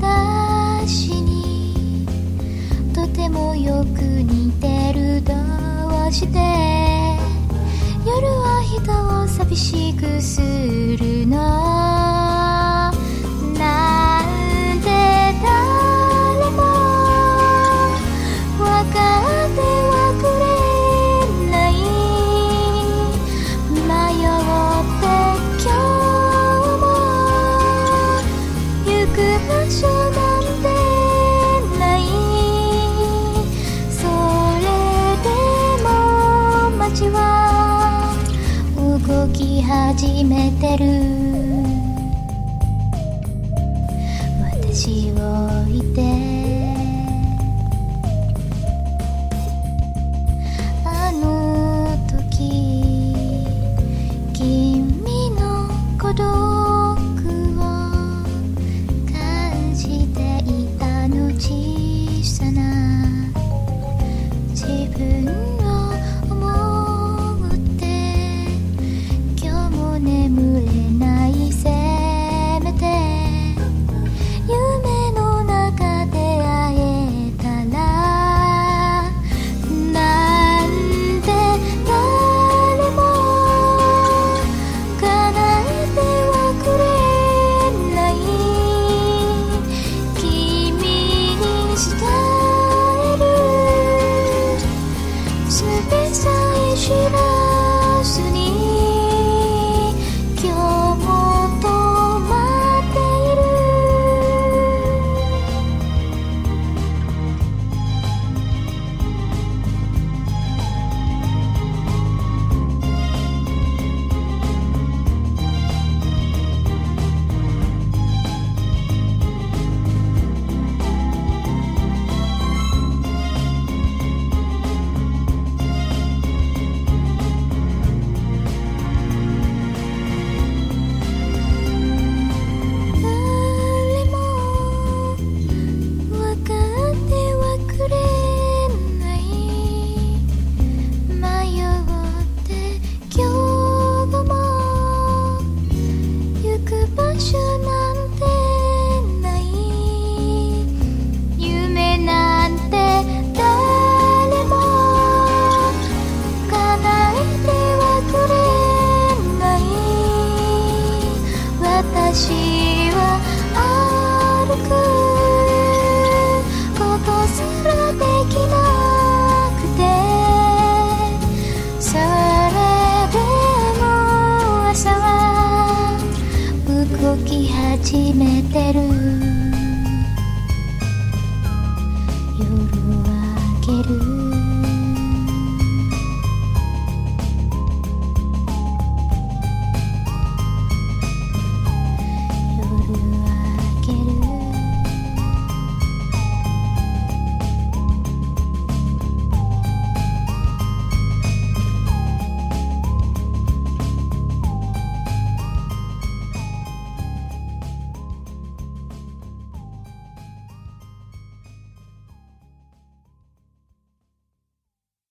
私にとてもよく似てるどうして夜は人を寂しくするの動き始めてる。私を置いててる。